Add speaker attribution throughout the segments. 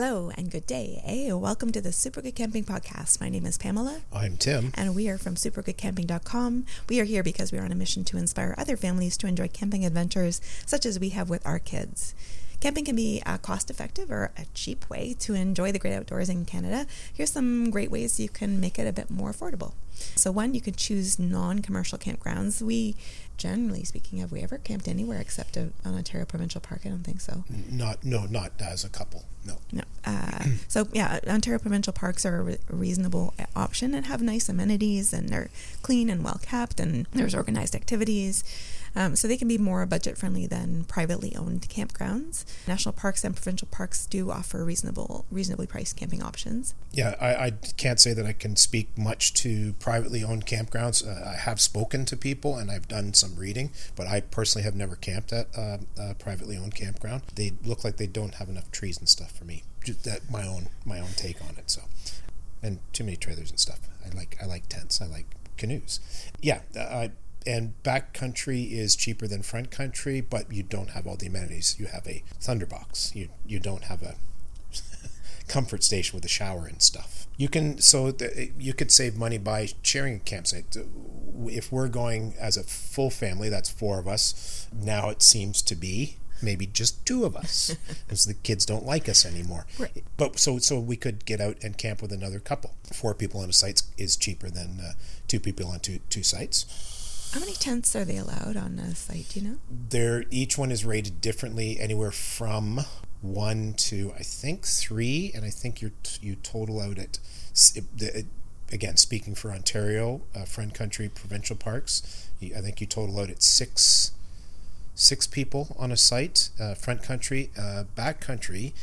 Speaker 1: Hello and good day. Hey, welcome to the Super Good Camping Podcast. My name is Pamela.
Speaker 2: I'm Tim.
Speaker 1: And we are from supergoodcamping.com. We are here because we are on a mission to inspire other families to enjoy camping adventures such as we have with our kids. Camping can be a cost effective or a cheap way to enjoy the great outdoors in Canada. Here's some great ways you can make it a bit more affordable. So, one, you can choose non commercial campgrounds. We, generally speaking, have we ever camped anywhere except a, an Ontario Provincial Park? I don't think so.
Speaker 2: Not, no, not as a couple. No.
Speaker 1: No. Uh, so, yeah, Ontario Provincial Parks are a re- reasonable option and have nice amenities and they're clean and well kept and there's organized activities. Um, so they can be more budget friendly than privately owned campgrounds. National parks and provincial parks do offer reasonable, reasonably priced camping options.
Speaker 2: Yeah, I, I can't say that I can speak much to privately owned campgrounds. Uh, I have spoken to people and I've done some reading, but I personally have never camped at uh, a privately owned campground. They look like they don't have enough trees and stuff for me. Just that my own my own take on it. So, and too many trailers and stuff. I like I like tents. I like canoes. Yeah, I and backcountry is cheaper than front country, but you don't have all the amenities. You have a thunderbox. You you don't have a comfort station with a shower and stuff. You can so the, you could save money by sharing a campsite. If we're going as a full family, that's four of us. Now it seems to be maybe just two of us, because the kids don't like us anymore.
Speaker 1: Right.
Speaker 2: But so so we could get out and camp with another couple. Four people on a site is cheaper than uh, two people on two two sites.
Speaker 1: How many tents are they allowed on a site? Do you know?
Speaker 2: They're each one is rated differently, anywhere from one to I think three, and I think you you total out at again speaking for Ontario, uh, Front Country Provincial Parks. I think you total out at six six people on a site. Uh, front Country, uh, Back Country.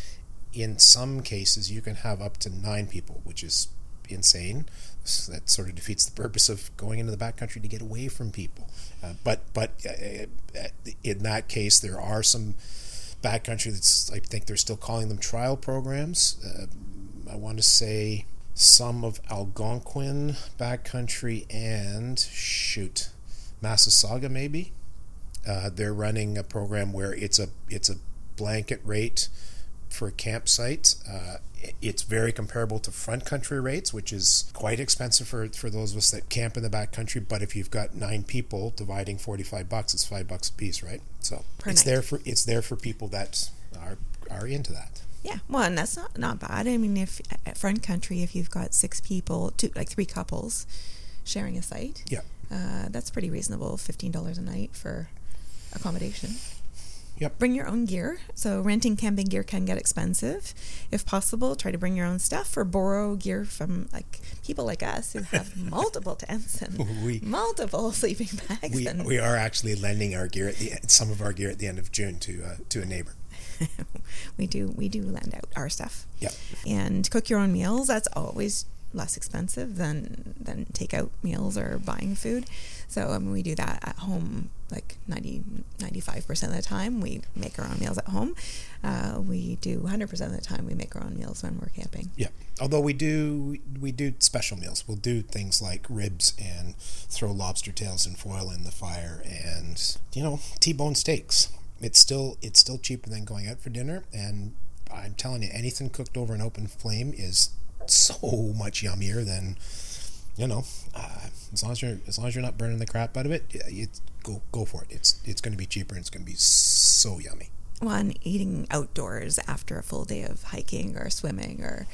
Speaker 2: In some cases, you can have up to nine people, which is insane. So that sort of defeats the purpose of going into the backcountry to get away from people. Uh, but but uh, uh, in that case, there are some backcountry that's I think they're still calling them trial programs. Uh, I want to say some of Algonquin backcountry and shoot Massasauga maybe. Uh, they're running a program where it's a it's a blanket rate for a campsite. Uh, it's very comparable to front country rates, which is quite expensive for, for those of us that camp in the back country. But if you've got nine people dividing forty five bucks, it's five bucks a piece, right? So
Speaker 1: per
Speaker 2: it's
Speaker 1: night.
Speaker 2: there for it's there for people that are are into that.
Speaker 1: Yeah, well, and that's not not bad. I mean, if at front country, if you've got six people, two like three couples sharing a site,
Speaker 2: yeah,
Speaker 1: uh, that's pretty reasonable. Fifteen dollars a night for accommodation.
Speaker 2: Yep.
Speaker 1: Bring your own gear. So renting camping gear can get expensive. If possible, try to bring your own stuff or borrow gear from like people like us who have multiple tents and
Speaker 2: we,
Speaker 1: multiple sleeping bags.
Speaker 2: We,
Speaker 1: and
Speaker 2: we are actually lending our gear at the some of our gear at the end of June to uh, to a neighbor.
Speaker 1: we do we do lend out our stuff.
Speaker 2: Yep.
Speaker 1: And cook your own meals. That's always less expensive than than takeout meals or buying food. So I mean, we do that at home like 90 95% of the time we make our own meals at home. Uh, we do 100% of the time we make our own meals when we're camping.
Speaker 2: Yeah. Although we do we do special meals. We'll do things like ribs and throw lobster tails and foil in the fire and you know, T-bone steaks. It's still it's still cheaper than going out for dinner and I'm telling you anything cooked over an open flame is so much yummier than you know uh, as long as you're as long as you're not burning the crap out of it you go go for it. It's it's going to be cheaper and it's going to be so yummy.
Speaker 1: Well and eating outdoors after a full day of hiking or swimming or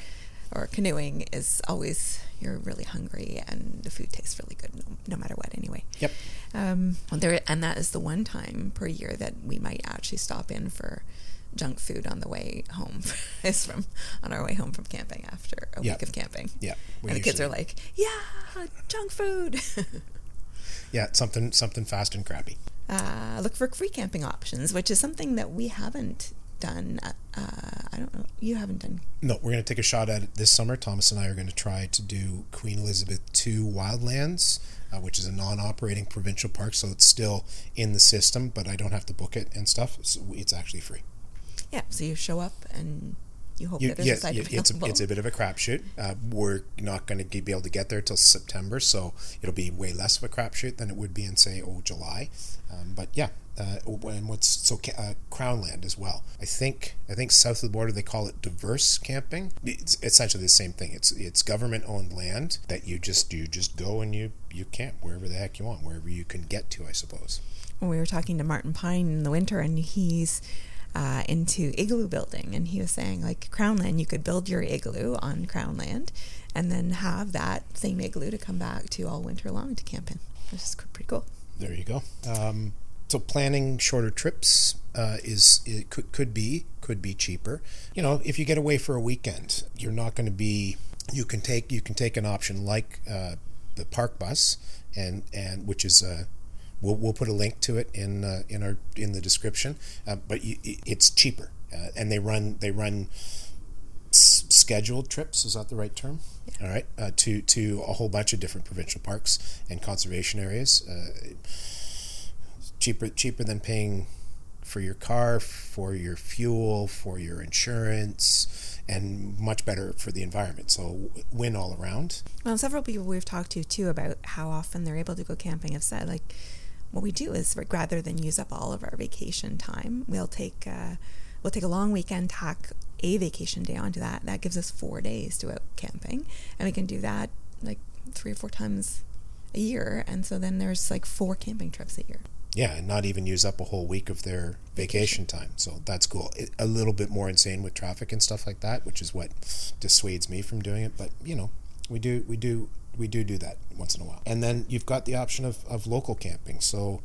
Speaker 1: or canoeing is always you're really hungry and the food tastes really good no, no matter what anyway.
Speaker 2: Yep.
Speaker 1: Um there and that is the one time per year that we might actually stop in for junk food on the way home is from on our way home from camping after a
Speaker 2: Yep.
Speaker 1: week of camping.
Speaker 2: yeah
Speaker 1: And the kids are like, "Yeah, junk food."
Speaker 2: yeah something something fast and crappy
Speaker 1: uh, look for free camping options, which is something that we haven't done. Uh, I don't know. You haven't done.
Speaker 2: No, we're going to take a shot at it this summer. Thomas and I are going to try to do Queen Elizabeth II Wildlands, uh, which is a non-operating provincial park, so it's still in the system, but I don't have to book it and stuff. So it's actually free.
Speaker 1: Yeah, so you show up and you hope
Speaker 2: You,
Speaker 1: that there's
Speaker 2: yes,
Speaker 1: a
Speaker 2: it's, a, it's a bit of a crapshoot. Uh, we're not going to be able to get there till September, so it'll be way less of a crapshoot than it would be in, say, oh, July. Um, but yeah, uh, and what's so uh, Crownland as well. I think I think south of the border they call it dispersed camping. It's essentially the same thing. It's it's government owned land that you just you just go and you you camp wherever the heck you want, wherever you can get to, I suppose.
Speaker 1: when we were talking to Martin Pine in the winter, and he's uh, into igloo building, and he was saying like Crownland, you could build your igloo on Crownland, and then have that same igloo to come back to all winter long to camp in, which is pretty cool.
Speaker 2: There you go. Um, so planning shorter trips uh, is it could could be could be cheaper. You know, if you get away for a weekend, you're not going to be. You can take you can take an option like uh, the Parkbus, and and which is uh, we'll we'll put a link to it in uh, in our in the description. Uh, but you, it's cheaper, uh, and they run they run s- scheduled trips. Is that the right term? All right, uh, to to a whole bunch of different provincial parks and conservation areas. Uh, cheaper cheaper than paying for your car, for your fuel, for your insurance, and much better for the environment. So win all around.
Speaker 1: Well, several people we've talked to too about how often they're able to go camping have said like what we do is rather than use up all of our vacation time, we'll take uh, we'll take a long weekend, tack a vacation day onto that. That gives us four days to go camping, and we can do that like three or four times a year. And so then there's like four camping trips a year.
Speaker 2: Yeah, and not even use up a whole week of their vacation time. So that's cool. It, a little bit more insane with traffic and stuff like that, which is what dissuades me from doing it. But you know, we do we do we do do that once in a while. And then you've got the option of, of local camping. So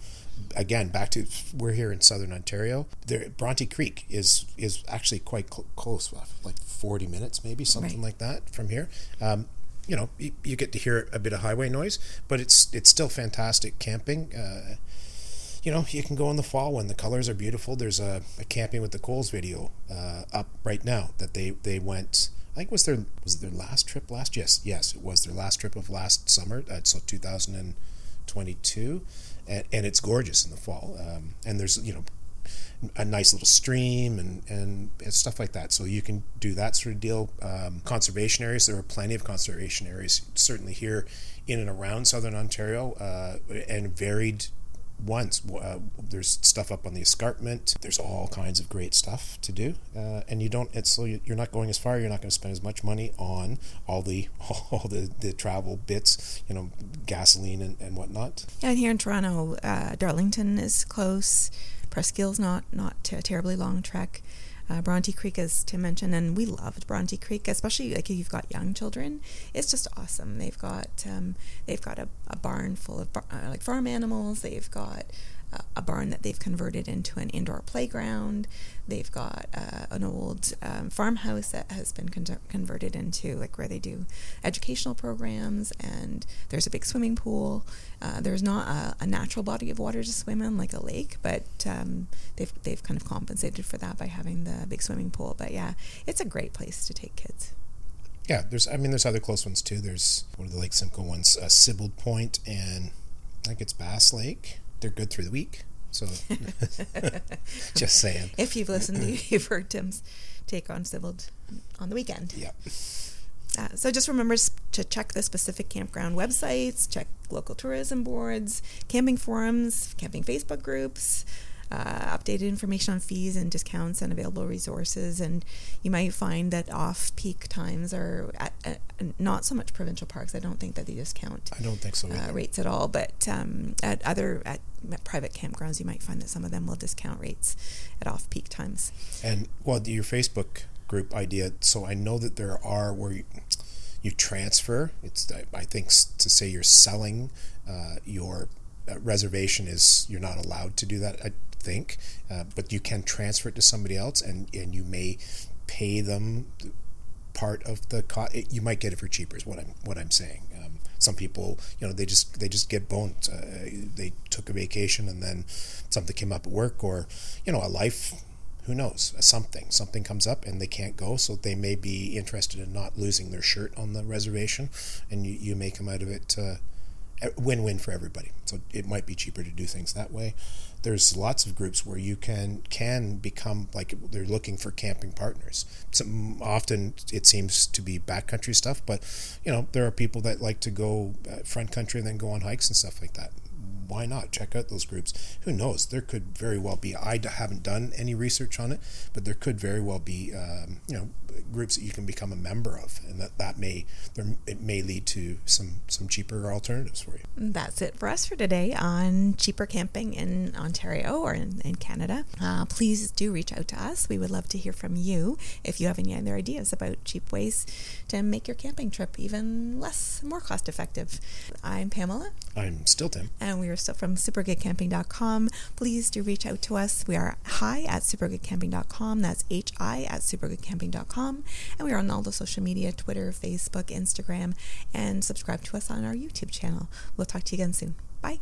Speaker 2: again, back to we're here in southern Ontario. There, Bronte Creek is is actually quite cl- close, like forty minutes, maybe something
Speaker 1: Right.
Speaker 2: like that from here. Um, you know, you, you get to hear a bit of highway noise, but it's it's still fantastic camping. Uh, you know, you can go in the fall when the colors are beautiful. There's a, a camping with the Coles video uh, up right now that they they went. I think was their was their last trip last. Yes, yes, it was their last trip of last summer. Uh, so 2022, and, and it's gorgeous in the fall. Um, and there's you know a nice little stream and, and and stuff like that. So you can do that sort of deal. Um, conservation areas. There are plenty of conservation areas, certainly here in and around southern Ontario, uh, and varied ones. Uh, there's stuff up on the escarpment. There's all kinds of great stuff to do, uh, and you don't. It's so you- you're not going as far. You're not going to spend as much money on all the all the, the travel bits. You know, gasoline and, and whatnot.
Speaker 1: And here in Toronto, uh, Darlington is close. Presqu'île's not not a terribly long trek. Uh, Bronte Creek, as Tim mentioned, and we loved Bronte Creek, especially like if you've got young children. It's just awesome. They've got um, they've got a, a barn full of bar- uh, like farm animals. They've got a barn that they've converted into an indoor playground. They've got uh, an old um, farmhouse that has been con- converted into like where they do educational programs, and there's a big swimming pool. Uh, there's not a, a natural body of water to swim in like a lake, but um, they've they've kind of compensated for that by having the big swimming pool. But yeah, it's a great place to take kids.
Speaker 2: Yeah, there's. I mean, there's other close ones too. There's one of the Lake Simcoe ones, uh, Sibbald Point, and I think it's Bass Lake. They're good through the week. So, just saying.
Speaker 1: If you've listened, to, you've heard Tim's take on Sibbald on the weekend.
Speaker 2: Yeah.
Speaker 1: Uh, so just remember to check the specific campground websites, check local tourism boards, camping forums, camping Facebook groups, uh, updated information on fees and discounts and available resources. And you might find that off-peak times are at, at, not so much provincial parks. I don't think that they discount
Speaker 2: I don't think so
Speaker 1: uh, rates at all. But um, at other at private campgrounds, you might find that some of them will discount rates at off-peak times.
Speaker 2: And well, your Facebook group idea. So I know that there are where you, you transfer. It's I think to say you're selling uh, your uh, reservation is you're not allowed to do that. I think, uh, but you can transfer it to somebody else, and and you may pay them part of the cost. You might get it for cheaper. Is what I'm what I'm saying. Um, some people, you know, they just they just get boned. Uh, they took a vacation and then something came up at work, or you know, a life. Who knows? Something something comes up and they can't go, so they may be interested in not losing their shirt on the reservation, and you, you may come out of it uh, win-win for everybody. So it might be cheaper to do things that way. there's lots of groups where you can can become like they're looking for camping partners. Often it seems to be backcountry stuff, but you know there are people that like to go uh, front country and then go on hikes and stuff like that why not check out those groups? Who knows? There could very well be. I haven't done any research on it, but there could very well be, um, you know, groups that you can become a member of, and that that may there, it may lead to some some cheaper alternatives for you.
Speaker 1: That's it for us for today on cheaper camping in Ontario or in, in Canada. Uh, please do reach out to us. We would love to hear from you if you have any other ideas about cheap ways to make your camping trip even less, more cost effective. I'm Pamela.
Speaker 2: I'm still Tim.
Speaker 1: And we are still from supergoodcamping.com. Please do reach out to us. We are hi at supergoodcamping.com. That's hi at supergoodcamping.com. And we are on all the social media Twitter, Facebook, Instagram, and subscribe to us on our YouTube channel. We'll talk to you again soon. Bye.